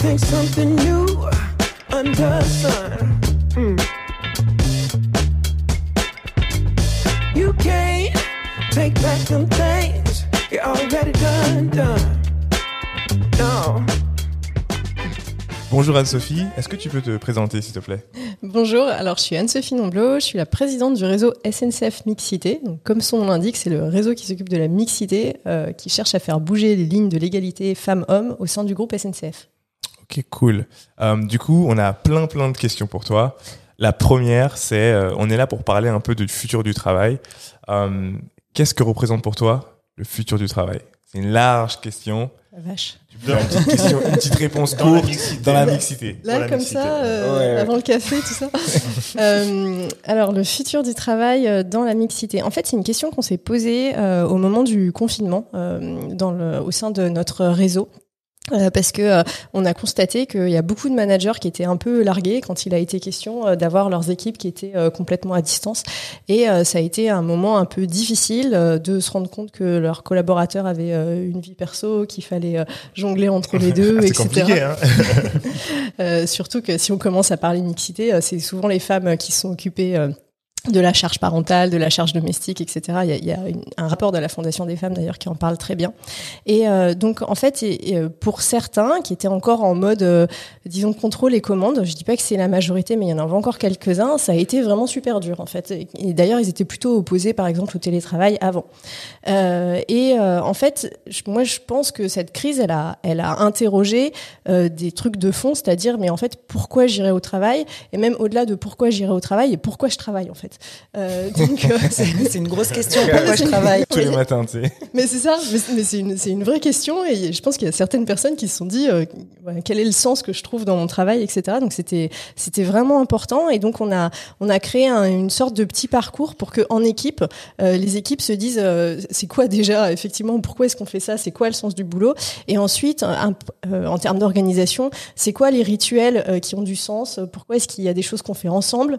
think something new under the sun. Mm. You can't take back some things you already done, done. No. Bonjour Anne-Sophie, est-ce que tu peux te présenter s'il te plaît? Bonjour, alors je suis Anne-Sophie Nomblot, je suis la présidente du réseau SNCF Mixité. Donc, comme son nom l'indique, c'est le réseau qui s'occupe de la mixité, euh, qui cherche à faire bouger les lignes de l'égalité femmes-hommes au sein du groupe SNCF. Ok, cool. Euh, du coup, on a plein plein de questions pour toi. La première, c'est, euh, on est là pour parler un peu du futur du travail. Euh, Qu'est-ce que représente pour toi le futur du travail? C'est une large question. La vache. Tu peux faire une petite, question, une petite réponse Dans la courte mixité. dans la mixité. Là, la comme mixité. ça, euh, Ouais, ouais. avant le café, tout ça. Euh, alors, le futur du travail dans la mixité. En fait, c'est une question qu'on s'est posée euh, au moment du confinement euh, dans le, au sein de notre réseau. Euh, parce que euh, on a constaté qu'il y a beaucoup de managers qui étaient un peu largués quand il a été question euh, d'avoir leurs équipes qui étaient euh, complètement à distance et euh, ça a été un moment un peu difficile de se rendre compte que leurs collaborateurs avaient une vie perso qu'il fallait jongler entre les deux Ah, etc. compliqué, hein Euh, surtout que si on commence à parler mixité, c'est souvent les femmes qui sont occupées de la charge parentale, de la charge domestique, etc. Il y a, il y a un rapport de la Fondation des femmes d'ailleurs qui en parle très bien. Et euh, donc en fait, euh, pour certains qui étaient encore en mode, euh, disons, contrôle et commande, je dis pas que c'est la majorité, mais il y en avait encore quelques-uns, ça a été vraiment super dur en fait. Et, d'ailleurs, ils étaient plutôt opposés par exemple au télétravail avant. Euh, et euh, en fait, je- moi je pense que cette crise, elle a, elle a interrogé des trucs de fond, c'est-à-dire mais en fait pourquoi j'irai au travail? Et même au-delà de pourquoi j'irai au travail et pourquoi je travaille en fait. Euh, donc euh, c'est- une grosse question. Pourquoi je travaille Tous les matins, tu sais. mais c'est ça, mais, c'est- une, vraie question et je pense qu'il y a certaines personnes qui se sont dit euh, quel est le sens que je trouve dans mon travail, etc. Donc c'était c'était vraiment important et donc on a on a créé un- une sorte de petit parcours pour que en équipe les équipes se disent c'est quoi déjà effectivement pourquoi est-ce qu'on fait ça, c'est quoi le sens du boulot? Et ensuite un- en termes d'organisation c'est quoi les rituels qui ont du sens, pourquoi est-ce qu'il y a des choses qu'on fait ensemble?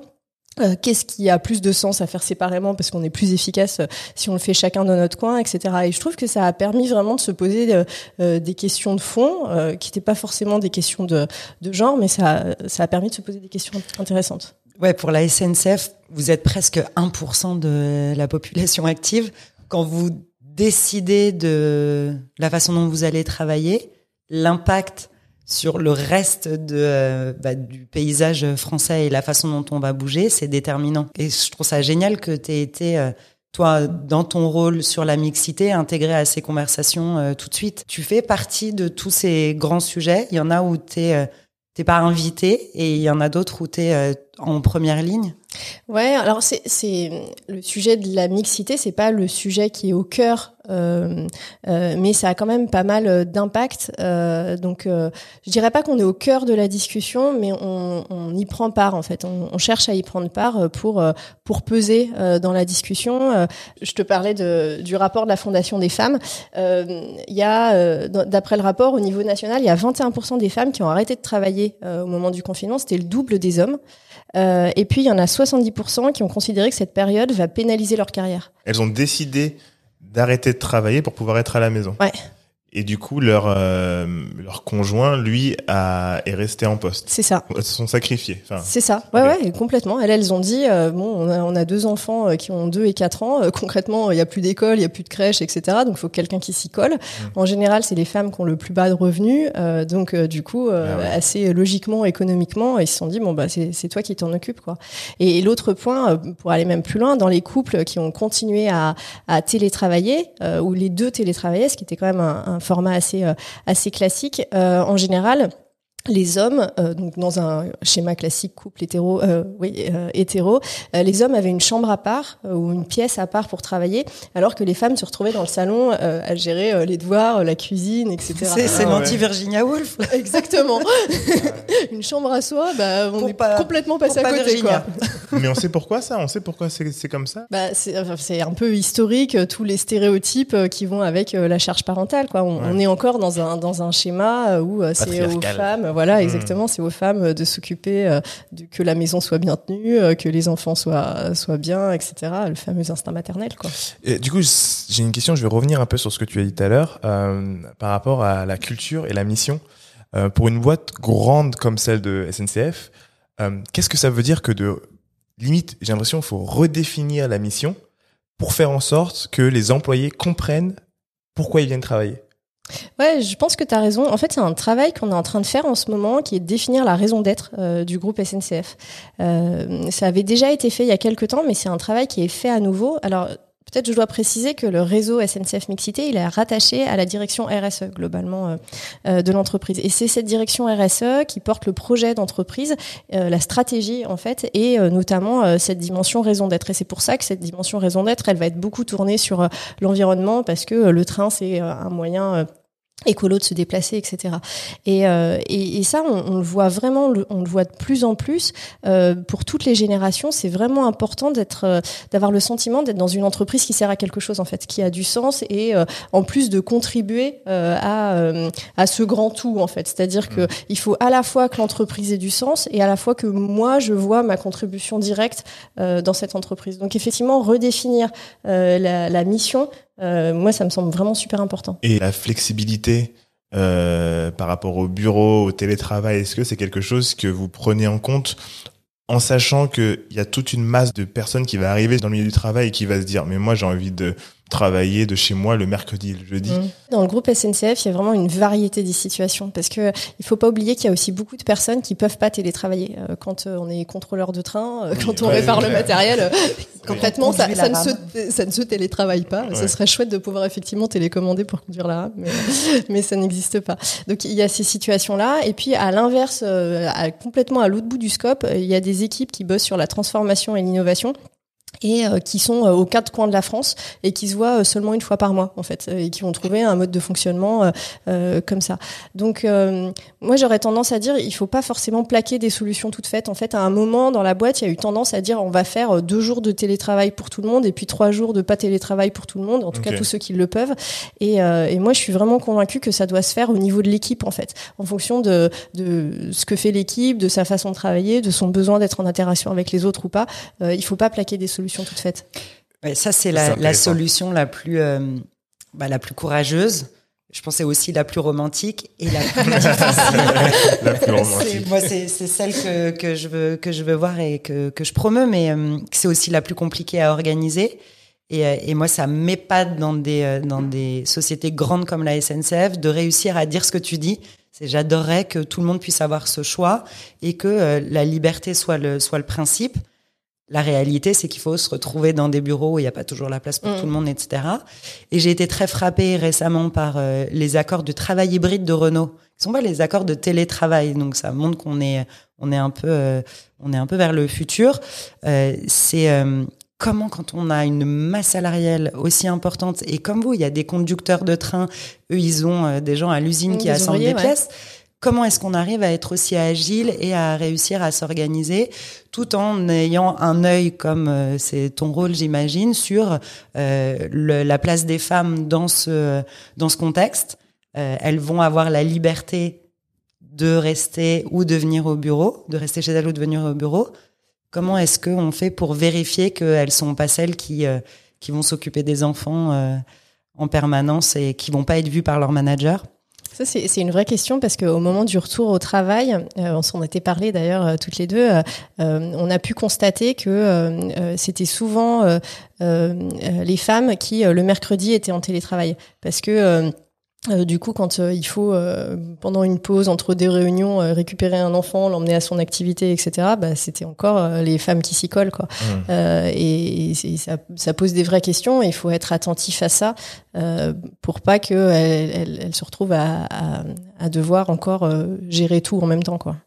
Euh, Qu'est-ce qui a plus de sens à faire séparément parce qu'on est plus efficace euh, si on le fait chacun dans notre coin, etc. Et je trouve que ça a permis vraiment de se poser euh, des questions de fond qui n'étaient pas forcément des questions de, de genre, mais ça, ça a permis de se poser des questions intéressantes. Ouais, pour la SNCF, vous êtes presque 1% de la population active. Quand vous décidez de la façon dont vous allez travailler, l'impact sur le reste euh, bah, du paysage français et la façon dont on va bouger, c'est déterminant. Et je trouve ça génial que tu aies été, euh, toi, dans ton rôle sur la mixité, intégré à ces conversations euh, tout de suite. Tu fais partie de tous ces grands sujets. Il y en a où t'es pas invité et il y en a d'autres où tu es en première ligne. Ouais, alors c'est c'est le sujet de la mixité, c'est pas le sujet qui est au cœur, euh, euh, mais ça a quand même pas mal euh, d'impact. Euh, donc, euh, je dirais pas qu'on est au cœur de la discussion, mais on, on y prend part en fait. On, cherche à y prendre part euh, pour pour peser dans la discussion. Je te parlais de, du rapport de la Fondation des femmes. Il y a, d'après le rapport au niveau national, il y a 21% des femmes qui ont arrêté de travailler au moment du confinement. C'était le double des hommes. Euh, et puis, il y en a 70% qui ont considéré que cette période va pénaliser leur carrière. Elles ont décidé d'arrêter de travailler pour pouvoir être à la maison. Ouais. Et du coup, leur euh, leur conjoint, lui, a, est resté en poste. C'est ça. Elles se sont sacrifiées. Enfin, C'est ça. Ouais, ouais, complètement. Elles, elles ont dit, euh, bon, on a, on a deux enfants euh, qui ont deux et quatre ans. Euh, concrètement, il y a plus d'école, il y a plus de crèche, etc. Donc, il faut quelqu'un qui s'y colle. En général, c'est les femmes qui ont le plus bas de revenus. Euh, donc, du coup, euh, Ah ouais. assez logiquement, économiquement, ils se sont dit, bon, bah, c'est c'est toi qui t'en occupes, quoi. Et, et l'autre point, pour aller même plus loin, dans les couples qui ont continué à, à télétravailler, ou les deux télétravaillaient, ce qui était quand même un, un format assez, euh, classique, euh, en général, les hommes, euh, donc dans un schéma classique couple hétéro, euh, oui euh, hétéro, euh, les hommes avaient une chambre à part euh, ou une pièce à part pour travailler, alors que les femmes se retrouvaient dans le salon euh, à gérer euh, les devoirs, euh, la cuisine, etc. C'est c'est Ah ouais. l'anti-Virginia Woolf. Exactement. une chambre à soi, bah, on Pour est pas- complètement passé à pas côté, quoi. mais on sait pourquoi ça On sait pourquoi c'est c'est comme ça Bah, c'est enfin, c'est un peu historique, euh, tous les stéréotypes euh, qui vont avec euh, la charge parentale. Quoi. On, Ouais. on est encore dans un, dans un schéma où euh, c'est aux femmes, voilà, Mm. exactement, c'est aux femmes euh, de s'occuper euh, de que la maison soit bien tenue, euh, que les enfants soient, soient bien, etc. Le fameux instinct maternel. Quoi. Et du coup, j'ai une question. Je vais revenir un peu sur ce que tu as dit tout à l'heure euh, par rapport à la culture et la mission. Euh, pour une boîte grande comme celle de SNCF, euh, qu'est-ce que ça veut dire que de limite, j'ai l'impression qu'il faut redéfinir la mission pour faire en sorte que les employés comprennent pourquoi ils viennent travailler? Ouais, je pense que tu raison. En fait, c'est un travail qu'on est en train de faire en ce moment qui est de définir la raison d'être euh, du groupe SNCF. Euh, ça avait déjà été fait il y a quelques temps, mais c'est un travail qui est fait à nouveau. Alors, Peut-être je dois préciser que le réseau SNCF Mixité, il est rattaché à la direction RSE globalement euh, euh, de l'entreprise. Et c'est cette direction RSE qui porte le projet d'entreprise, euh, la stratégie en fait, et notamment cette dimension raison d'être. Et c'est pour ça que cette dimension raison d'être, elle va être beaucoup tournée sur l'environnement parce que le train c'est un moyen écolo de se déplacer, etc. Et, euh, et, et, ça, on, on, le voit vraiment, on le voit de plus en plus euh, pour toutes les générations. C'est vraiment important d'être, euh, d'avoir le sentiment d'être dans une entreprise qui sert à quelque chose en fait, qui a du sens et euh, en plus de contribuer euh, à à ce grand tout en fait. C'est-à-dire que il faut à la fois que l'entreprise ait du sens et à la fois que moi je vois ma contribution directe dans cette entreprise. Donc effectivement, redéfinir la, la mission, euh, moi, ça me semble vraiment super important. Et la flexibilité euh, par rapport au bureau, au télétravail, est-ce que c'est quelque chose que vous prenez en compte en sachant qu'il y a toute une masse de personnes qui va arriver dans le milieu du travail et qui va se dire mais moi j'ai envie de travailler de chez moi le mercredi et le jeudi. Mmh. Dans le groupe SNCF, il y a vraiment une variété des situations parce que il faut pas oublier qu'il y a aussi beaucoup de personnes qui peuvent pas télétravailler. Euh, quand euh, on est contrôleur de train, euh, quand on ouais, répare le matériel, complètement, ça, ça, ne se, ça, ne se, télétravaille pas. Ouais. Ça serait chouette de pouvoir effectivement télécommander pour conduire la rame, mais, mais ça n'existe pas. Donc il y a ces situations-là. Et puis à l'inverse, complètement à l'autre bout du scope, il y a des équipes qui bossent sur la transformation et l'innovation et euh, qui sont euh, aux quatre coins de la France et qui se voient euh, seulement une fois par mois en fait et qui ont trouvé un mode de fonctionnement euh, comme ça. Donc moi j'aurais tendance à dire il faut pas forcément plaquer des solutions toutes faites. En fait à un moment dans la boîte il y a eu tendance à dire on va faire deux jours de télétravail pour tout le monde et puis trois jours de pas télétravail pour tout le monde en tout okay. cas tous ceux qui le peuvent. Et, et moi je suis vraiment convaincue que ça doit se faire au niveau de l'équipe en fait en fonction de, de ce que fait l'équipe, de sa façon de travailler, de son besoin d'être en interaction avec les autres ou pas. il faut pas plaquer des solutions solution toute faite. Ouais, ça c'est la, la, solution la plus euh, bah, la plus courageuse. Je pensais aussi la plus romantique et la plus difficile. la plus romantique. Moi, c'est celle que, que, je veux, que je veux voir et que, que je promeux, mais euh, c'est aussi la plus compliquée à organiser. Et, euh, et moi, ça m'épate dans des, dans des sociétés grandes comme la SNCF de réussir à dire ce que tu dis. C'est j'adorerais que tout le monde puisse avoir ce choix et que euh, la liberté soit le, soit le principe. La réalité, c'est qu'il faut se retrouver dans des bureaux où il n'y a pas toujours la place pour mmh. tout le monde, etc. Et j'ai été très frappée récemment par euh, les accords de travail hybride de Renault. Ce sont pas les accords de télétravail, donc ça montre qu'on est on est un peu euh, on est un peu vers le futur. Euh, c'est comment quand on a une masse salariale aussi importante et comme vous, il y a des conducteurs de train, eux ils ont des gens à l'usine qui assemblent des pièces. Comment est-ce qu'on arrive à être aussi agile et à réussir à s'organiser tout en ayant un œil, comme euh, c'est ton rôle, j'imagine, sur euh, la place des femmes dans ce, contexte. Euh, elles vont avoir la liberté de rester ou de venir au bureau, de rester chez elles ou de venir au bureau. Comment est-ce qu'on fait pour vérifier qu'elles sont pas celles qui, vont s'occuper des enfants en permanence et qui vont pas être vues par leur manager? Ça, c'est une vraie question parce qu'au moment du retour au travail, euh, on s'en était parlé d'ailleurs euh, toutes les deux, euh, on a pu constater que c'était souvent les femmes qui, le mercredi, étaient en télétravail. Parce que euh, du coup, quand euh, il faut, euh, pendant une pause entre deux réunions, récupérer un enfant, l'emmener à son activité, etc., bah, c'était encore les femmes qui s'y collent. Quoi. Mmh. Et, et ça, ça, pose des vraies questions et il faut être attentif à ça pour pas qu'elles elles, elles se retrouvent à, à, à, devoir encore gérer tout en même temps. Quoi.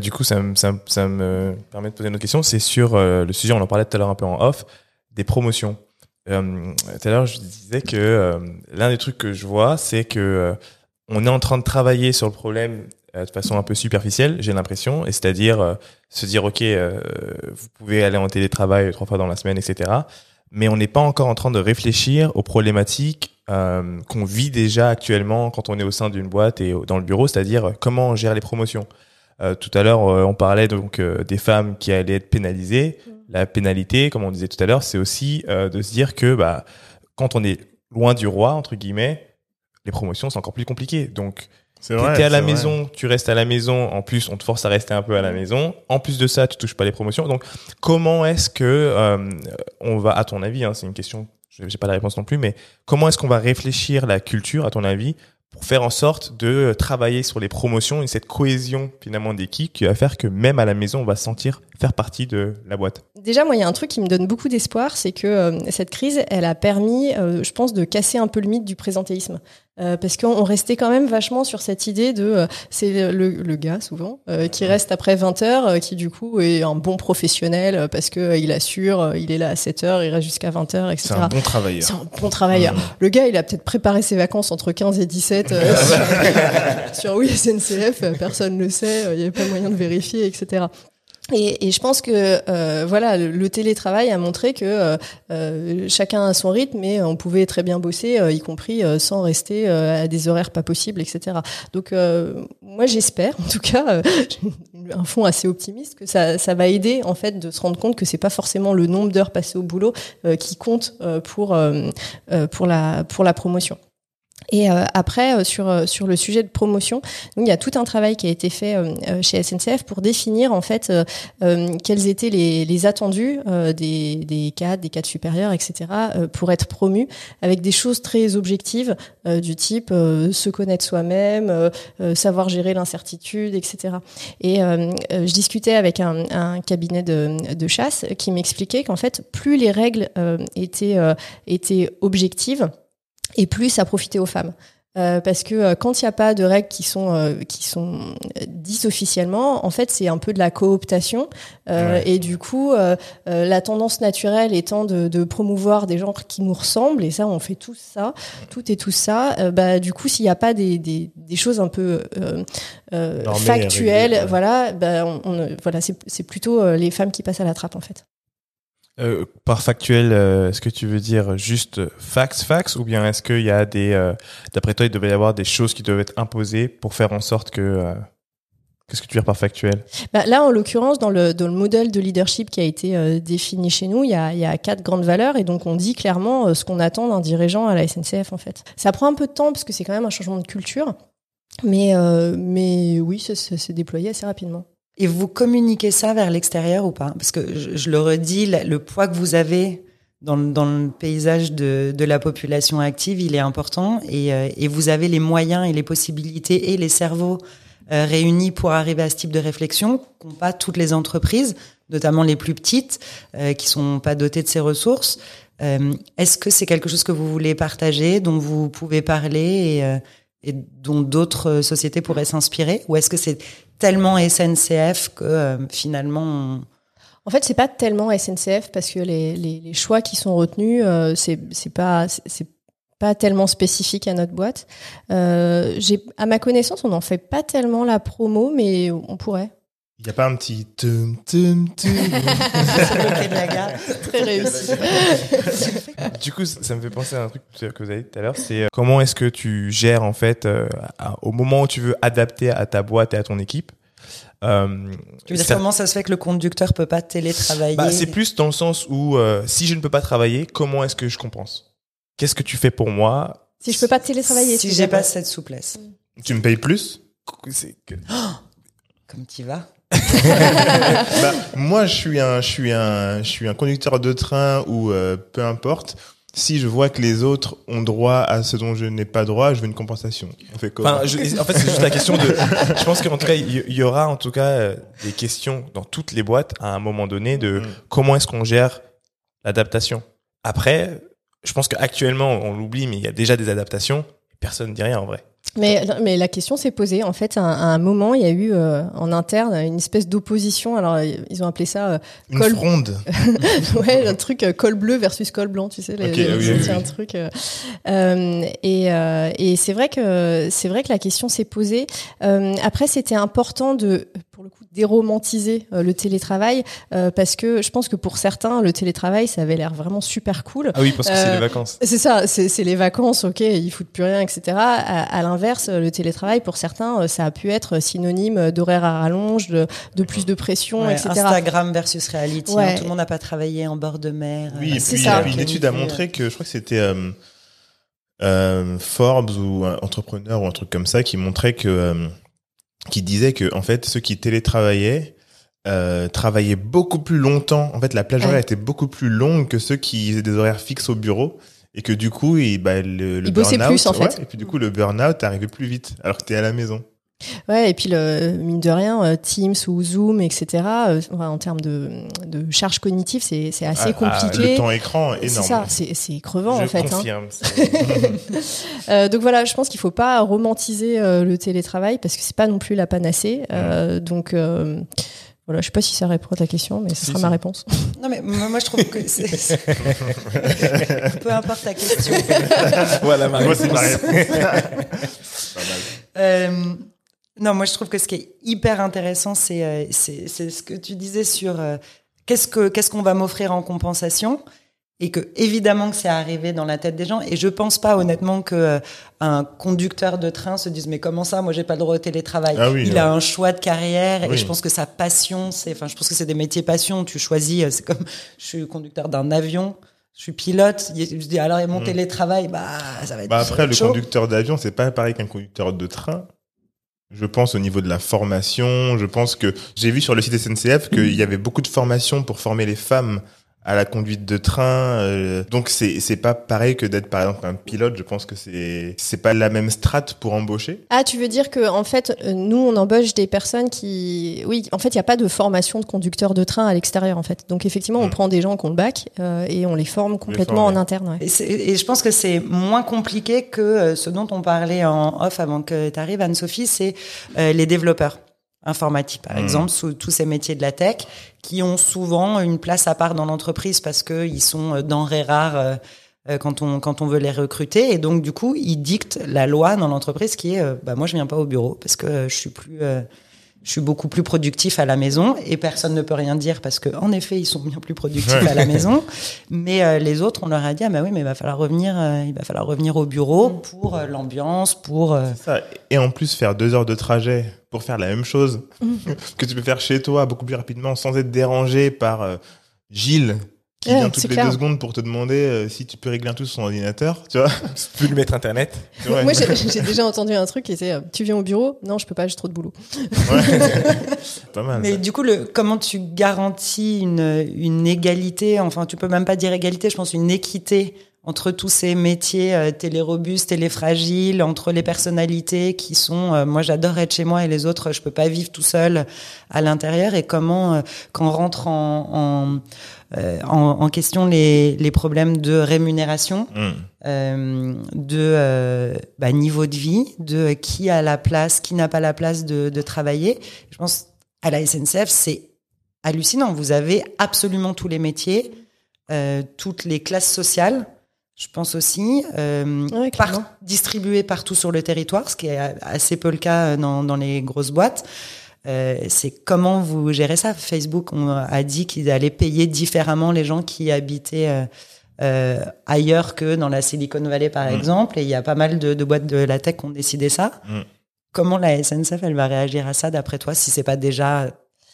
du coup, ça, ça, ça, me permet de poser une autre question. C'est sur le sujet, on en parlait tout à l'heure un peu en off, des promotions. Euh, tout à l'heure, je disais que euh, l'un des trucs que je vois, c'est que euh, on est en train de travailler sur le problème de façon un peu superficielle, j'ai l'impression, et c'est-à-dire se dire ok, vous pouvez aller en télétravail trois fois dans la semaine, etc. Mais on n'est pas encore en train de réfléchir aux problématiques qu'on vit déjà actuellement quand on est au sein d'une boîte et dans le bureau, c'est-à-dire comment on gère les promotions. tout à l'heure, on parlait donc des femmes qui allaient être pénalisées. Mmh la pénalité, comme on disait tout à l'heure, c'est aussi euh, de se dire que bah, quand on est loin du roi, entre guillemets, les promotions, c'est encore plus compliqué. Donc. T'es à la vrai. maison, tu restes à la maison. En plus, on te force à rester un peu à la maison. En plus de ça, tu touches pas les promotions. Donc, comment est-ce que euh, on va, à ton avis, hein, c'est une question, j'ai pas la réponse non plus, mais comment est-ce qu'on va réfléchir la culture, à ton avis, pour faire en sorte de travailler sur les promotions et cette cohésion finalement d'équipe qui va faire que même à la maison, on va se sentir faire partie de la boîte. Déjà, moi, il y a un truc qui me donne beaucoup d'espoir, c'est que euh, cette crise, elle a permis, euh, je pense, de casser un peu le mythe du présentéisme. Euh, parce qu'on on restait quand même vachement sur cette idée de euh, c'est le, le gars souvent euh, qui reste après 20 heures euh, qui du coup est un bon professionnel euh, parce que il assure euh, il est là à 7 heures il reste jusqu'à 20 heures etc C'est un bon travailleur. c'est un bon travailleur. Le gars, il a peut-être préparé ses vacances entre 15 et 17 euh, sur, sur oui SNCF, personne ne le sait, euh, il n'y avait pas moyen de vérifier, etc. Et, et je pense que euh, voilà, le, télétravail a montré que euh, euh, chacun a son rythme, mais on pouvait très bien bosser, euh, y compris euh, sans rester à des horaires pas possibles, etc. Donc moi j'espère, en tout cas, un fond assez optimiste que ça, ça va aider en fait de se rendre compte que c'est pas forcément le nombre d'heures passées au boulot qui compte pour pour la pour la promotion. Et euh, après, euh, sur, euh, sur le sujet de promotion, il y a tout un travail qui a été fait euh, chez SNCF pour définir en fait quels étaient les, les attendus des, des cadres, des cadres supérieurs, etc. pour être promus, avec des choses très objectives du type se connaître soi-même, savoir gérer l'incertitude, etc. Et je discutais avec un, un cabinet de, de chasse qui m'expliquait qu'en fait, plus les règles étaient, étaient objectives, et plus ça profitait aux femmes. Euh, parce que euh, quand il n'y a pas de règles qui sont euh, qui sont euh, dites officiellement, en fait c'est un peu de la cooptation euh, Ouais. et du coup euh, la tendance naturelle étant de, de promouvoir des gens qui nous ressemblent et ça on fait tous ça, tout et tout ça. bah du coup s'il n'y a pas des, des, des choses un peu euh, euh, Normées, factuelles, ouais. voilà, bah, on, on- voilà c'est c'est plutôt les femmes qui passent à la trappe en fait. Euh, par factuel, euh, est-ce que tu veux dire juste fax, fax, ou bien est-ce qu'il y a des, euh, d'après toi, il devait y avoir des choses qui doivent être imposées pour faire en sorte que, qu'est-ce que tu veux dire par factuel? Bah, là, en l'occurrence, dans le, dans le modèle de leadership qui a été défini chez nous, il y, a, y a quatre grandes valeurs et donc on dit clairement ce qu'on attend d'un dirigeant à la SNCF en fait. Ça prend un peu de temps parce que c'est quand même un changement de culture, mais, mais oui, ça s'est déployé assez rapidement. Et vous communiquez ça vers l'extérieur ou pas? Parce que je, le redis, le poids que vous avez dans, dans le paysage de, de la population active, il est important. Et, euh, et vous avez les moyens et les possibilités et les cerveaux euh, réunis pour arriver à ce type de réflexion qu'ont pas toutes les entreprises, notamment les plus petites, euh, qui sont pas dotées de ces ressources. Euh, Est-ce que c'est quelque chose que vous voulez partager, dont vous pouvez parler et, et dont d'autres sociétés pourraient s'inspirer? Ou est-ce que c'est tellement SNCF que euh, finalement En fait, c'est pas tellement SNCF parce que les, les, les choix qui sont retenus, euh, c'est pas c'est pas tellement spécifique à notre boîte. Euh, j'ai à ma connaissance, on n'en fait pas tellement la promo, mais on pourrait. Il n'y a pas un petit tum tum tum. Très réussi. Du coup, ça me fait penser à un truc que vous avez dit tout à l'heure, c'est euh, comment est-ce que tu gères en fait euh, au moment où tu veux adapter à ta boîte et à ton équipe. euh, Tu veux dire ça- comment ça se fait que le conducteur peut pas télétravailler Bah, c'est plus dans le sens où euh, si je ne peux pas travailler, comment est-ce que je compense? Qu'est-ce que tu fais pour moi? Si je peux pas télétravailler, si j'ai pas cette souplesse. tu me payes plus? C'est que- Comme tu vas. Bah, Moi, je suis un, je suis un, je suis un conducteur de train ou euh, peu importe. Si je vois que les autres ont droit à ce dont je n'ai pas droit, je veux une compensation. On fait Enfin, je- en fait, c'est juste la question de. Je pense qu'en tout cas, il y, il y aura en tout cas euh, des questions dans toutes les boîtes à un moment donné de Mm. comment est-ce qu'on gère l'adaptation. Après, je pense qu'actuellement, on l'oublie, mais il y a déjà des adaptations. Personne ne dit rien en vrai. Mais, mais la question s'est posée. En fait, à un, à un moment, il y a eu euh, en interne une espèce d'opposition. Alors, ils ont appelé ça euh, Une Col- fronde. ouais, un truc euh, col bleu versus col blanc, tu sais, les, Ok, les oui, oui, anciens oui. trucs. euh. Euh, et euh, et c'est vrai que c'est vrai que la question s'est posée. Euh, après, c'était important de, pour le coup, déromantiser euh, le télétravail euh, parce que je pense que pour certains, le télétravail, ça avait l'air vraiment super cool. Ah oui, parce que c'est Euh, les vacances. C'est ça, c'est les vacances, ok, ils foutent plus rien, etc. À, à l'inverse, le télétravail, pour certains, euh, ça a pu être synonyme d'horaire à rallonge, de, de plus de pression, Ouais, etc. Instagram versus reality. Ouais. hein, tout le monde n'a pas travaillé en bord de mer. Oui, euh, et C'est puis, ça. une étude a montré que je crois que c'était euh, euh, Forbes ou un entrepreneur ou un truc comme ça qui montrait que, euh, qui disait que en fait ceux qui télétravaillaient euh, travaillaient beaucoup plus longtemps. En fait, la plage horaire Ouais. était beaucoup plus longue que ceux qui faisaient des horaires fixes au bureau. Et que du coup, il, bah, le, burn-out- plus, en fait. et puis du coup, le burn-out arrivait plus vite alors que t'es à la maison. Ouais, et puis le mine de rien, euh, Teams ou Zoom, etc. euh, en termes de, de charge cognitive, c'est c'est assez Ah, ah, compliqué. le temps écran c'est énorme. ça, c'est c'est crevant Je en fait. hein. confirme. c'est- Euh, donc voilà, je pense qu'il faut pas romantiser le télétravail parce que c'est pas non plus la panacée. Euh, donc euh, voilà, je sais pas si ça répond à ta question, mais ce Si, sera si. ma réponse. Non, mais moi, moi, je trouve que c'est. c'est- Peu importe ta question. voilà ma Moi, c'est réponse. pareil. Euh, non, moi je trouve que ce qui est hyper intéressant, c'est euh, ce que tu disais sur euh, qu'est-ce que qu'est-ce qu'on va m'offrir en compensation et que évidemment que c'est arrivé dans la tête des gens et je pense pas honnêtement que euh, un conducteur de train se dise mais comment ça moi j'ai pas le droit au télétravail Ah oui, il ouais. a un choix de carrière Oui. et je pense que sa passion c'est enfin je pense que c'est des métiers passion tu choisis euh, c'est comme je suis conducteur d'un avion je suis pilote je dis alors et mon Mm. télétravail bah ça va être Bah après, le chaud. conducteur d'avion, c'est pas pareil qu'un conducteur de train. Je pense au niveau de la formation. Je pense que j'ai vu sur le site SNCF qu'il y avait beaucoup de formations pour former les femmes à la conduite de train. euh, donc c'est c'est pas pareil que d'être par exemple un pilote. Je pense que c'est c'est pas la même strate pour embaucher. Ah, tu veux dire que en fait, euh, nous, on embauche des personnes qui, oui, en fait, il n'y a pas de formation de conducteur de train à l'extérieur, en fait. Donc effectivement, on Mm. prend des gens qui ont le bac euh, et on les forme complètement en interne. Ouais. Et je pense que c'est moins compliqué que euh, ce dont on parlait en off avant que tu arrives, Anne-Sophie, c'est euh, les développeurs informatiques, par Mm. exemple, sous tous ces métiers de la tech, qui ont souvent une place à part dans l'entreprise parce qu'ils sont euh, denrées rares euh, euh, quand on quand on veut les recruter et donc du coup ils dictent la loi dans l'entreprise qui est bah moi je viens pas au bureau parce que je suis plus je suis beaucoup plus productif à la maison et personne ne peut rien dire parce que en effet ils sont bien plus productifs à la maison. Mais euh, les autres on leur a dit ah bah oui mais il va falloir revenir euh, il va falloir revenir au bureau pour euh, l'ambiance pour euh, Ça. Et en plus faire deux heures de trajet pour faire la même chose que tu peux faire chez toi beaucoup plus rapidement sans être dérangé par euh, Gilles qui Ouais, vient toutes les clair. deux secondes pour te demander euh, si tu peux régler un truc sur son ordinateur. Tu vois. Tu peux lui mettre internet. Ouais. Moi, j'ai déjà entendu un truc qui était euh, Tu viens au bureau? Non, je peux pas, j'ai trop de boulot. pas mal. Mais ça. du coup, le, comment tu garantis une, une égalité, enfin, tu peux même pas dire égalité, je pense une équité entre tous ces métiers euh, télérobustes, téléfragiles, entre les personnalités qui sont, euh, moi j'adore être chez moi et les autres, je peux pas vivre tout seul à l'intérieur et comment, euh, quand on rentre en, en, euh, en, en question les, les problèmes de rémunération, Hmm. euh, de euh, bah, niveau de vie, de qui a la place, qui n'a pas la place de, de travailler. Je pense à la SNCF, c'est hallucinant. Vous avez absolument tous les métiers, toutes les classes sociales. Je pense aussi euh, Ouais, par- distribués partout sur le territoire, ce qui est assez peu le cas dans, dans les grosses boîtes. Euh, c'est comment vous gérez ça? Facebook on a dit qu'ils allaient payer différemment les gens qui habitaient euh, euh, ailleurs que dans la Silicon Valley, par Mm. exemple. Et il y a pas mal de, de boîtes de la tech qui ont décidé ça. Mm. Comment la SNCF, elle va réagir à ça, d'après toi, si c'est pas déjà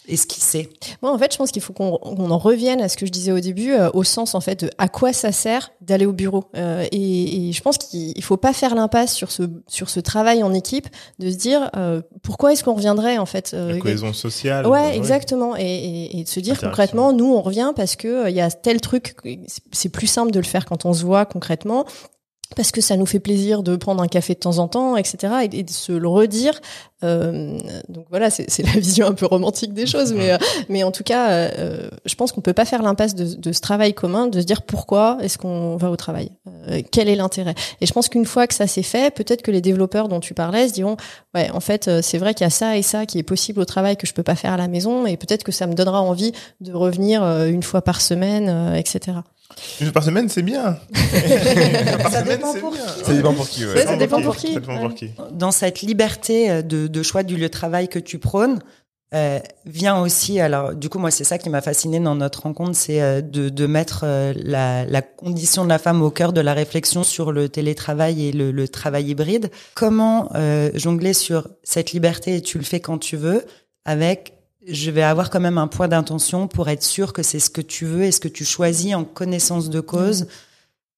esquissé Moi, en fait, je pense qu'il faut qu'on en revienne à ce que je disais au début, euh, au sens en fait de à quoi ça sert d'aller au bureau. Euh, et, et je pense qu'il faut pas faire l'impasse sur ce sur ce travail en équipe, de se dire euh, pourquoi est-ce qu'on reviendrait en fait. euh, La cohésion sociale. Ouais, euh, exactement. Et, et, et de se dire concrètement, nous, on revient parce que euh, il y a tel truc, c'est plus simple de le faire quand on se voit concrètement. Parce que ça nous fait plaisir de prendre un café de temps en temps, etc. Et, de se le redire. Euh, donc voilà, c'est la vision un peu romantique des choses, mais euh, mais en tout cas, euh, je pense qu'on peut pas faire l'impasse de, de ce travail commun, de se dire pourquoi est-ce qu'on va au travail, Euh, quel est l'intérêt. Et je pense qu'une fois que ça s'est fait, peut-être que les développeurs dont tu parlais se diront ouais, en fait, euh, c'est vrai qu'il y a ça et ça qui est possible au travail que je peux pas faire à la maison, et peut-être que ça me donnera envie de revenir euh, une fois par semaine, etc. Une fois par semaine, c'est bien. Par Ça semaine, dépend pour bien. qui. Ça dépend pour qui, ouais. Ouais, ça dépend pour qui. Ça dépend pour qui. dans cette liberté euh, de, de choix du lieu de travail que tu prônes, euh, vient aussi, alors du coup moi c'est ça qui m'a fasciné dans notre rencontre, c'est euh, de, de mettre euh, la, la condition de la femme au cœur de la réflexion sur le télétravail et le, le travail hybride. Comment euh, jongler sur cette liberté et tu le fais quand tu veux avec je vais avoir quand même un point d'intention pour être sûr que c'est ce que tu veux et ce que tu choisis en connaissance de cause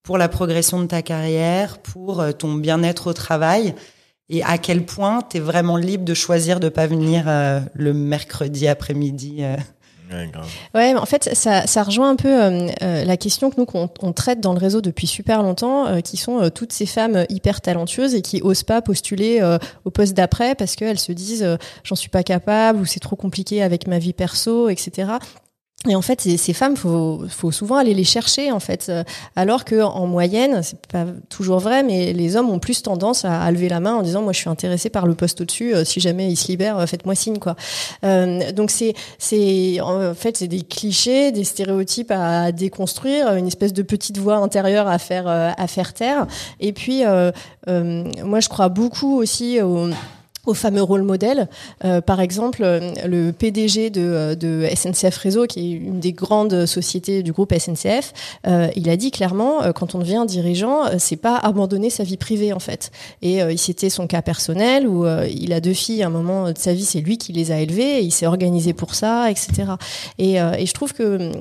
pour la progression de ta carrière, pour euh, ton bien-être au travail et à quel point tu es vraiment libre de choisir de pas venir euh, le mercredi après-midi. euh? Ouais, mais en fait, ça, ça rejoint un peu euh, euh, la question que nous qu'on on traite dans le réseau depuis super longtemps, euh, qui sont toutes ces femmes hyper talentueuses et qui osent pas postuler au poste d'après parce qu'elles se disent j'en suis pas capable ou c'est trop compliqué avec ma vie perso, etc. Et en fait, ces, femmes, faut, faut souvent aller les chercher, en fait. Euh, Alors que en moyenne, c'est pas toujours vrai, mais les hommes ont plus tendance à, lever la main en disant, moi, je suis intéressé par le poste au-dessus. euh, si jamais il se libère, euh, faites-moi signe, quoi. Euh, donc c'est, c'est, en fait, c'est des clichés, des stéréotypes à déconstruire, une espèce de petite voix intérieure à faire, à faire taire. Et puis, euh, euh, moi, je crois beaucoup aussi au au fameux rôle modèle. Euh, par exemple, euh, le PDG de, euh, de SNCF Réseau, qui est une des grandes sociétés du groupe SNCF, euh, il a dit clairement, euh, quand on devient dirigeant, c'est pas abandonner sa vie privée en fait. Et il citait son cas personnel où il a deux filles. À un moment de sa vie, c'est lui qui les a élevées. Et il s'est organisé pour ça, etc. Et, et je trouve que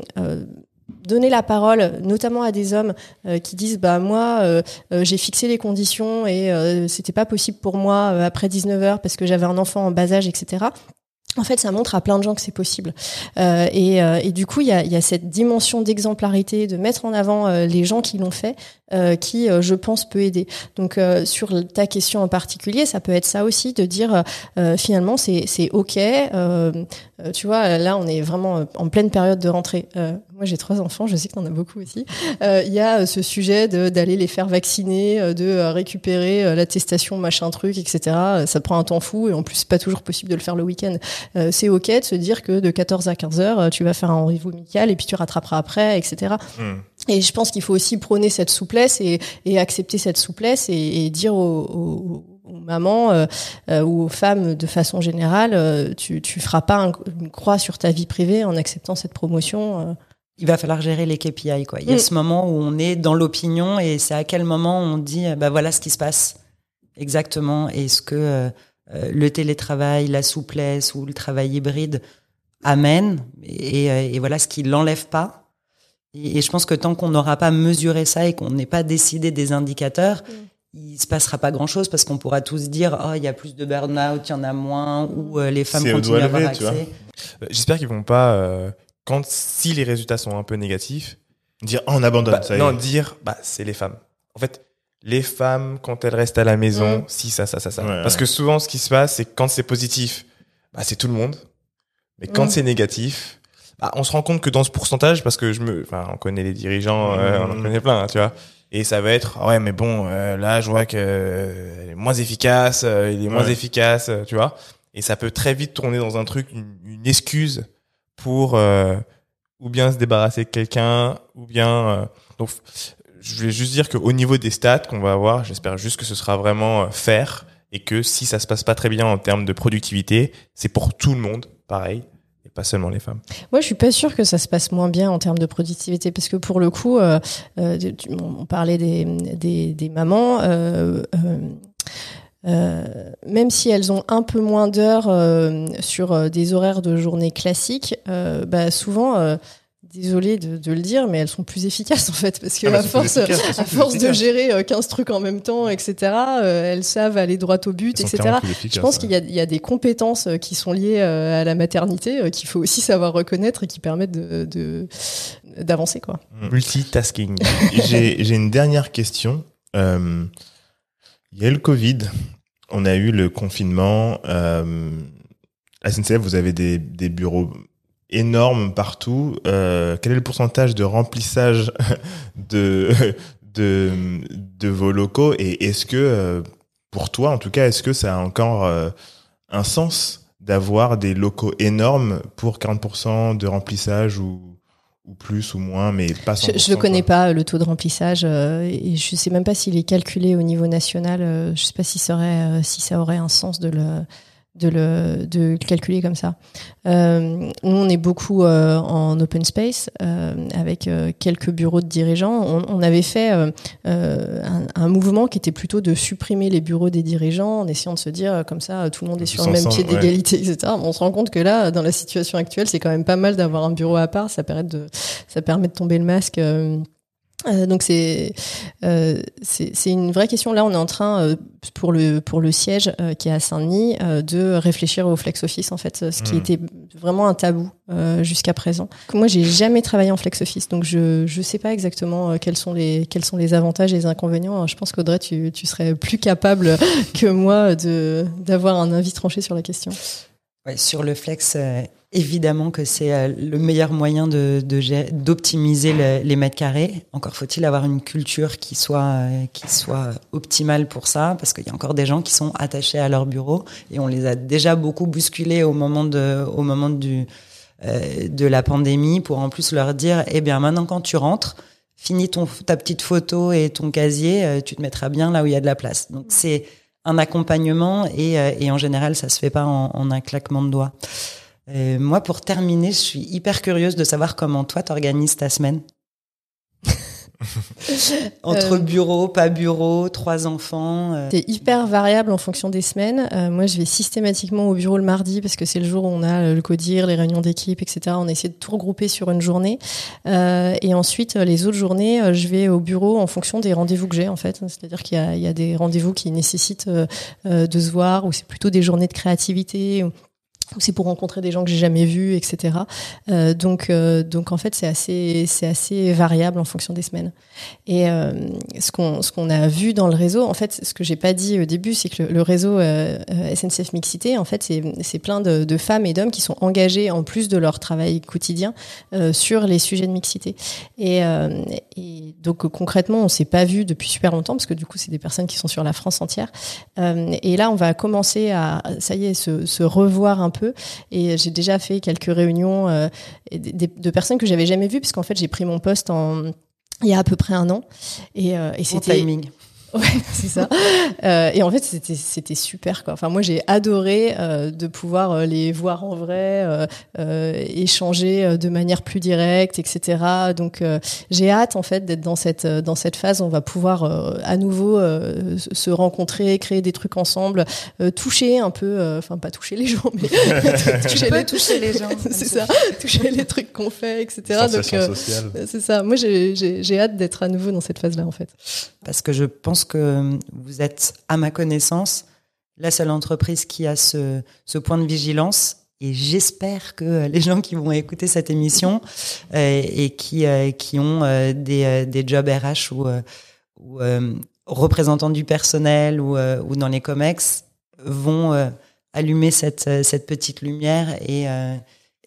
donner la parole, notamment à des hommes euh, qui disent bah moi euh, euh, j'ai fixé les conditions et c'était pas possible pour moi après 19 heures parce que j'avais un enfant en bas âge, etc. En fait, ça montre à plein de gens que c'est possible. Et, du coup, il y a, cette dimension d'exemplarité, de mettre en avant les gens qui l'ont fait, qui, euh, je pense, peut aider. Donc, euh, sur ta question en particulier, ça peut être ça aussi, de dire euh, finalement, c'est c'est ok. Euh, euh, tu vois, là, on est vraiment euh, en pleine période de rentrée. Euh, moi, j'ai trois enfants, je sais que t'en as beaucoup aussi. Euh, Il y a euh, ce sujet d'aller les faire vacciner, euh, de euh, récupérer euh, l'attestation, machin truc, etc. Euh, Ça prend un temps fou et en plus, c'est pas toujours possible de le faire le week-end. Euh, c'est ok de se dire que de 14 à 15 heures, euh, tu vas faire un rendez-vous médical et puis tu rattraperas après, etc. Et je pense qu'il faut aussi prôner cette souplesse et, et accepter cette souplesse et, et dire aux, aux- aux mamans euh, euh, ou aux femmes de façon générale, euh, tu, tu feras pas un- une croix sur ta vie privée en acceptant cette promotion. euh. Il va falloir gérer les KPI. Quoi. Il y a Mm. ce moment où on est dans l'opinion et c'est à quel moment on dit bah voilà ce qui se passe exactement. Est-ce que le télétravail, la souplesse ou le travail hybride amène et, et voilà ce qui l'enlève pas. Et, et je pense que tant qu'on n'aura pas mesuré ça et qu'on n'ait pas décidé des indicateurs, il se passera pas grand chose parce qu'on pourra tous dire oh il y a plus de burn-out, il y en a moins ou euh, les femmes C'est au continuent doigt à avoir levé, tu vois. accès. Euh, J'espère qu'ils vont pas, euh, quand si les résultats sont un peu négatifs, Dire, oh, on abandonne, bah, ça y est. non, dire, bah, c'est les femmes. En fait, les femmes, quand elles restent à la maison, Mm. si, ça, ça, ça, ça. Ouais, Parce ouais. que souvent, ce qui se passe, c'est que quand c'est positif, bah, c'est tout le monde. Mais quand Mm. c'est négatif, bah, on se rend compte que dans ce pourcentage, parce que je me, enfin, on connaît les dirigeants, euh, on en connaît plein, hein, tu vois. Et ça va être, ouais, mais bon, euh, là, je vois que euh, elle est moins efficace, euh, il est moins Ouais. efficace, euh, tu vois. Et ça peut très vite tourner dans un truc, une, une excuse pour euh, ou bien se débarrasser de quelqu'un, ou bien euh, donc je voulais juste dire qu'au niveau des stats qu'on va avoir, j'espère juste que ce sera vraiment euh, fair et que si ça se passe pas très bien en termes de productivité, c'est pour tout le monde pareil pas seulement les femmes. Moi, je suis pas sûre que ça se passe moins bien en termes de productivité, parce que pour le coup, euh, euh, on parlait des, des, mamans. Euh, même si elles ont un peu moins d'heures sur des horaires de journée classiques, bah souvent, euh, désolé de, de le dire, mais elles sont plus efficaces en fait, parce que Ah bah, à force, à force de gérer euh, 15 trucs en même temps, etc., euh, elles savent aller droit au but, Elles etc. Je pense ouais. qu'il y a, il y a des compétences euh, qui sont liées euh, à la maternité euh, qu'il faut aussi savoir reconnaître et qui permettent de, d'avancer quoi. Mm. Multitasking. J'ai j'ai une dernière question. Euh, Il y a eu le Covid, on a eu le confinement. Euh, à SNCF, vous avez des, des bureaux énormes partout. Euh, quel est le pourcentage de remplissage de, de, de vos locaux Et est-ce que, euh, pour toi en tout cas, est-ce que ça a encore euh, un sens d'avoir des locaux énormes pour 40% de remplissage ou, ou plus ou moins, mais pas 100%. Je, le connais quoi? pas le taux de remplissage euh, et je sais même pas s'il est calculé au niveau national. euh, je sais pas si ça aurait si ça aurait un sens de le de le de le calculer comme ça. Euh, nous on est beaucoup euh, en open space euh, avec euh, quelques bureaux de dirigeants. On, on avait fait un, un mouvement qui était plutôt de supprimer les bureaux des dirigeants en essayant de se dire comme ça tout le monde est sur le même pied ouais. d'égalité, etc. On se rend compte que là, dans la situation actuelle, c'est quand même pas mal d'avoir un bureau à part. Ça permet de ça permet de tomber le masque. Euh, Euh, donc c'est euh, c'est une vraie question. Là, on est en train euh, pour le pour le siège euh, qui est à Saint-Denis euh, de réfléchir au flex office en fait, ce qui Mm. était vraiment un tabou euh, jusqu'à présent. Moi, j'ai jamais travaillé en flex office, donc je je sais pas exactement euh, quels sont les quels sont les avantages et les inconvénients. Je pense qu'Audrey, tu tu serais plus capable que moi de d'avoir un avis tranché sur la question. Ouais, sur le flex, euh, évidemment que c'est euh, le meilleur moyen de d'optimiser le- les mètres carrés. Encore faut-il avoir une culture qui soit euh, qui soit optimale pour ça, parce qu'il y a encore des gens qui sont attachés à leur bureau et on les a déjà beaucoup bousculés au moment de au moment du de la pandémie pour en plus leur dire eh bien maintenant quand tu rentres finis ton ta petite photo et ton casier tu te mettras bien là où il y a de la place donc c'est un accompagnement et, euh, et en général ça se fait pas en, en un claquement de doigts. Euh, moi pour terminer je suis hyper curieuse de savoir comment toi t'organises ta semaine entre Euh. bureau pas bureau trois enfants euh, C'est hyper variable en fonction des semaines. Euh, moi, je vais systématiquement au bureau le mardi parce que c'est le jour où on a euh, le codir, les réunions d'équipe, etc. On essaie de tout regrouper sur une journée. Euh, et ensuite, euh, les autres journées, euh, je vais au bureau en fonction des rendez-vous que j'ai, en fait. C'est-à-dire qu'il y a, il y a des rendez-vous qui nécessitent euh, euh, de se voir, ou c'est plutôt des journées de créativité. ou c'est pour rencontrer des gens que j'ai jamais vus, etc. Euh, donc, euh, donc en fait, c'est assez, c'est assez variable en fonction des semaines. Et euh, ce qu'on ce qu'on a vu dans le réseau, en fait, ce que j'ai pas dit au début, c'est que le, réseau SNCF Mixité, en fait, c'est c'est plein de, de femmes et d'hommes qui sont engagés en plus de leur travail quotidien sur les sujets de mixité. Et, et donc concrètement, on s'est pas vu depuis super longtemps parce que du coup, c'est des personnes qui sont sur la France entière. Et là, on va commencer à, ça y est, se, se revoir un peu. Et j'ai déjà fait quelques réunions euh, de personnes que j'avais jamais vues puisqu'en fait, j'ai pris mon poste en il y a à peu près un an. Et, euh, et c'était timing Ouais, c'est ça. Euh, et en fait, c'était c'était super quoi. Enfin, moi, j'ai adoré euh, de pouvoir euh, les voir en vrai, euh, euh, échanger de manière plus directe, etc. Donc, euh, j'ai hâte en fait d'être dans cette dans cette phase. où On va pouvoir euh, à nouveau euh, se- rencontrer, créer des trucs ensemble, euh, toucher un peu, euh, enfin pas toucher les gens, mais toucher les toucher les gens c'est ça, toucher les trucs qu'on fait, etc. Donc, euh, c'est ça. Moi, j'ai hâte d'être à nouveau dans cette phase-là en fait. parce que je pense que vous êtes, à ma connaissance, la seule entreprise qui a ce, point de vigilance. Et j'espère que les gens qui vont écouter cette émission euh, et qui, euh, ont euh, des, euh, jobs RH ou, euh, euh, représentants du personnel ou, euh, dans les COMEX vont euh, allumer cette, euh, cette petite lumière et, euh,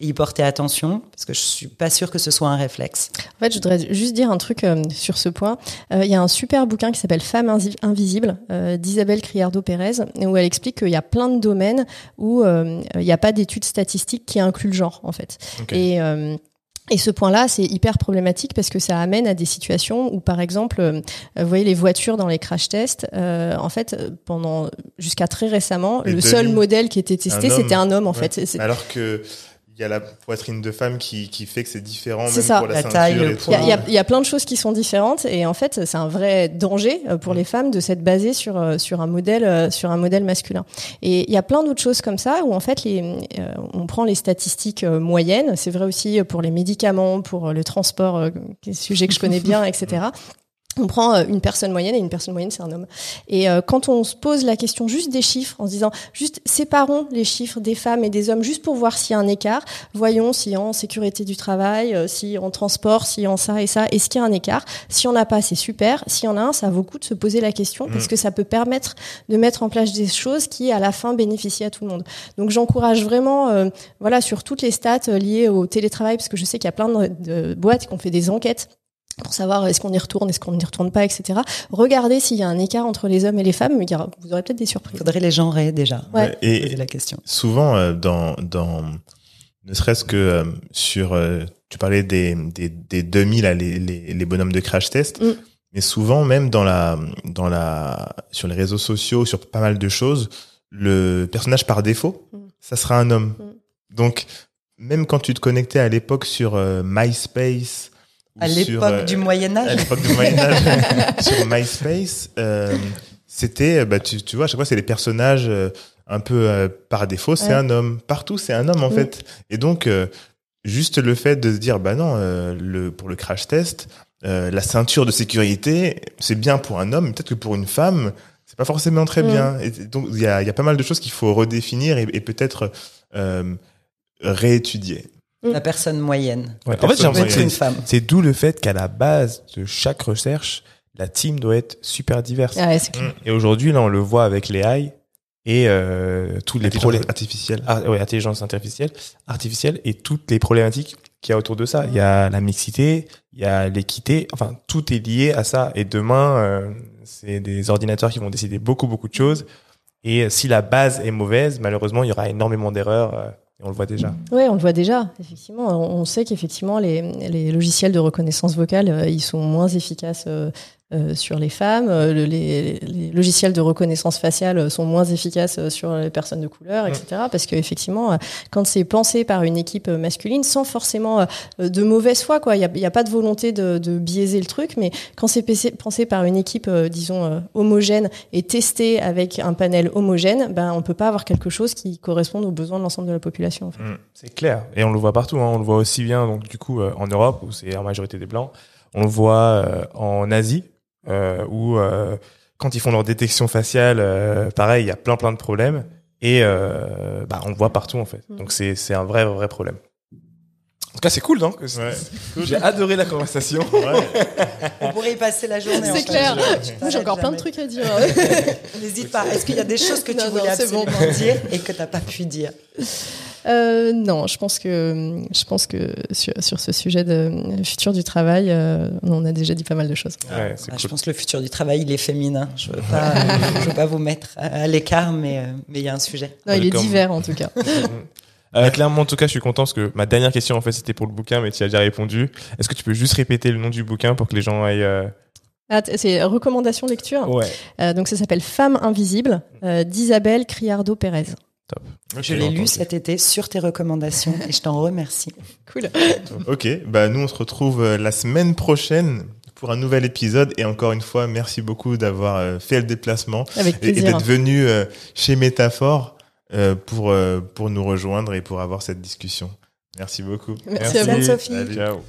et y porter attention, parce que je suis pas sûre que ce soit un réflexe. En fait, je voudrais juste dire un truc euh, sur ce point. Euh, Il y a un super bouquin qui s'appelle Femmes invisibles euh, d'Isabelle Criardo-Pérez, où elle explique qu'il y a plein de domaines où euh, il n'y a pas d'études statistiques qui incluent le genre, en fait. Et euh, et ce point-là, c'est hyper problématique parce que ça amène à des situations où, par exemple, vous voyez les voitures dans les crash tests. euh, en fait, pendant jusqu'à très récemment, le seul modèle qui était testé, c'était un homme. En Ouais. fait, Alors que il y a la poitrine de femme qui, qui fait que c'est différent C'est même ça. pour la, taille. Il y, a, il y y a plein de choses qui sont différentes et en fait c'est un vrai danger euh, pour les femmes de s'être basées sur euh, sur un modèle euh, sur un modèle masculin. Et il y a plein d'autres choses comme ça où en fait les euh, on prend les statistiques euh, moyennes. C'est vrai aussi pour les médicaments, pour le transport, euh, sujet que je connais bien, etc. On prend euh, une personne moyenne et une personne moyenne c'est un homme. Et euh, quand on se pose la question juste des chiffres en se disant juste séparons les chiffres des femmes et des hommes juste pour voir s'il y a un écart, voyons si en sécurité du travail, euh, si en transport, si en ça et ça, est-ce qu'il y a un écart? Si on n'a pas, c'est super. Si on a un, ça vaut le coup de se poser la question parce que ça peut permettre de mettre en place des choses qui, à la fin, bénéficient à tout le monde. Donc, j'encourage vraiment, euh, voilà, sur toutes les stats liées au télétravail, parce que je sais qu'il y a plein de, de boîtes qui ont fait des enquêtes pour savoir est-ce qu'on y retourne, est-ce qu'on n'y retourne pas, etc. Regardez s'il y a un écart entre les hommes et les femmes, il vous aurez peut-être des surprises. Faudrait les genrer déjà. Ouais. Ouais, et- Poser la question. souvent euh, dans dans ne serait-ce que euh, sur euh, tu parlais des des des demi là les les, les bonhommes de crash test Mm. mais souvent même dans la dans la sur les réseaux sociaux sur pas mal de choses le personnage par défaut Mm. ça sera un homme Mm. donc même quand tu te connectais à l'époque sur euh, MySpace À l'époque euh, du Moyen à Âge. l'époque du Moyen Âge sur MySpace, euh, c'était, bah, tu, tu vois, à chaque fois, c'est les personnages euh, un peu euh, par défaut, c'est Ouais. un homme. Partout, c'est un homme en Mm. fait. Et donc, euh, juste le fait de se dire, bah non, euh, le, pour le crash test, euh, la ceinture de sécurité, c'est bien pour un homme, mais peut-être que pour une femme, c'est pas forcément très Mm. bien. Et donc il y a, il y a pas mal de choses qu'il faut redéfinir et, et peut-être euh, réétudier. La personne moyenne. Ouais. La En fait, j'ai l'impression que une c'est- femme. c'est d'où le fait qu'à la base de chaque recherche, la team doit être super diverse. Ah ouais, c'est clair. Et aujourd'hui, là, on le voit avec les AI et euh, tous les problèmes. artificielle. Ah, ouais, intelligence artificielle, artificielle et toutes les problématiques qu'il y a autour de ça. Il y a la mixité, il y a l'équité, enfin tout est lié à ça. Et demain, euh, c'est des ordinateurs qui vont décider beaucoup beaucoup de choses. Et si la base est mauvaise, malheureusement, il y aura énormément d'erreurs. Euh, on le voit déjà. Oui, on le voit déjà. Effectivement, on sait qu'effectivement les, les logiciels de reconnaissance vocale, euh, ils sont moins efficaces euh, sur les femmes. Euh, le- les, les logiciels de reconnaissance faciale sont moins efficaces euh, sur les personnes de couleur, etc. Parce qu'effectivement, quand c'est pensé par une équipe masculine, sans forcément de mauvaise foi, quoi. Il n'y a, a pas de volonté de, de biaiser le truc, mais quand c'est pensé- par une équipe, disons homogène et testé avec un panel homogène, ben on peut pas avoir quelque chose qui corresponde aux besoins de l'ensemble de la population. En fait. C'est clair. Et on le voit partout. Hein. On le voit aussi bien, donc du coup, en Europe, où c'est en majorité des blancs. On le voit euh, en Asie, où euh, quand ils font leur détection faciale, euh, pareil, il y a plein plein de problèmes. Et euh, bah, on le voit partout, en fait. Mm. Donc c'est c'est un vrai, vrai problème. En tout cas, c'est cool, non? Que c'est- J'ai adoré la conversation. On pourrait y passer la journée. C'est clair. J'ai encore plein de trucs à dire. N'hésite pas. Est-ce qu'il y a des choses que tu Non, non, voulais bon. absolument dire et que t'as pas pu dire? Euh, non, je pense que je pense que sur, sur ce sujet de le futur du travail, euh, on a déjà dit pas mal de choses. Ouais, Ah, Je cool. pense que le futur du travail, il est féminin. Je veux pas, je veux pas vous mettre à, à l'écart, mais euh, mais il y a un sujet. Non, il est Comme- divers en tout cas. Euh, clairement, en tout cas, je suis content parce que ma dernière question, en fait, c'était pour le bouquin, mais tu as déjà répondu. Est-ce que tu peux juste répéter le nom du bouquin pour que les gens aillent... euh, Ah, c'est recommandation lecture. Ouais. Euh, donc ça s'appelle Femme invisible euh, d'Isabelle Criardo Pérez. Je l'ai lu cet été sur tes recommandations et je t'en remercie. Cool. ok, bah, nous on se retrouve euh, la semaine prochaine pour un nouvel épisode et encore une fois merci beaucoup d'avoir euh, fait le déplacement et, d'être venu euh, chez Métaphore pour pour nous rejoindre et pour avoir cette discussion. Merci beaucoup. Merci, à vous Sophie. Ciao.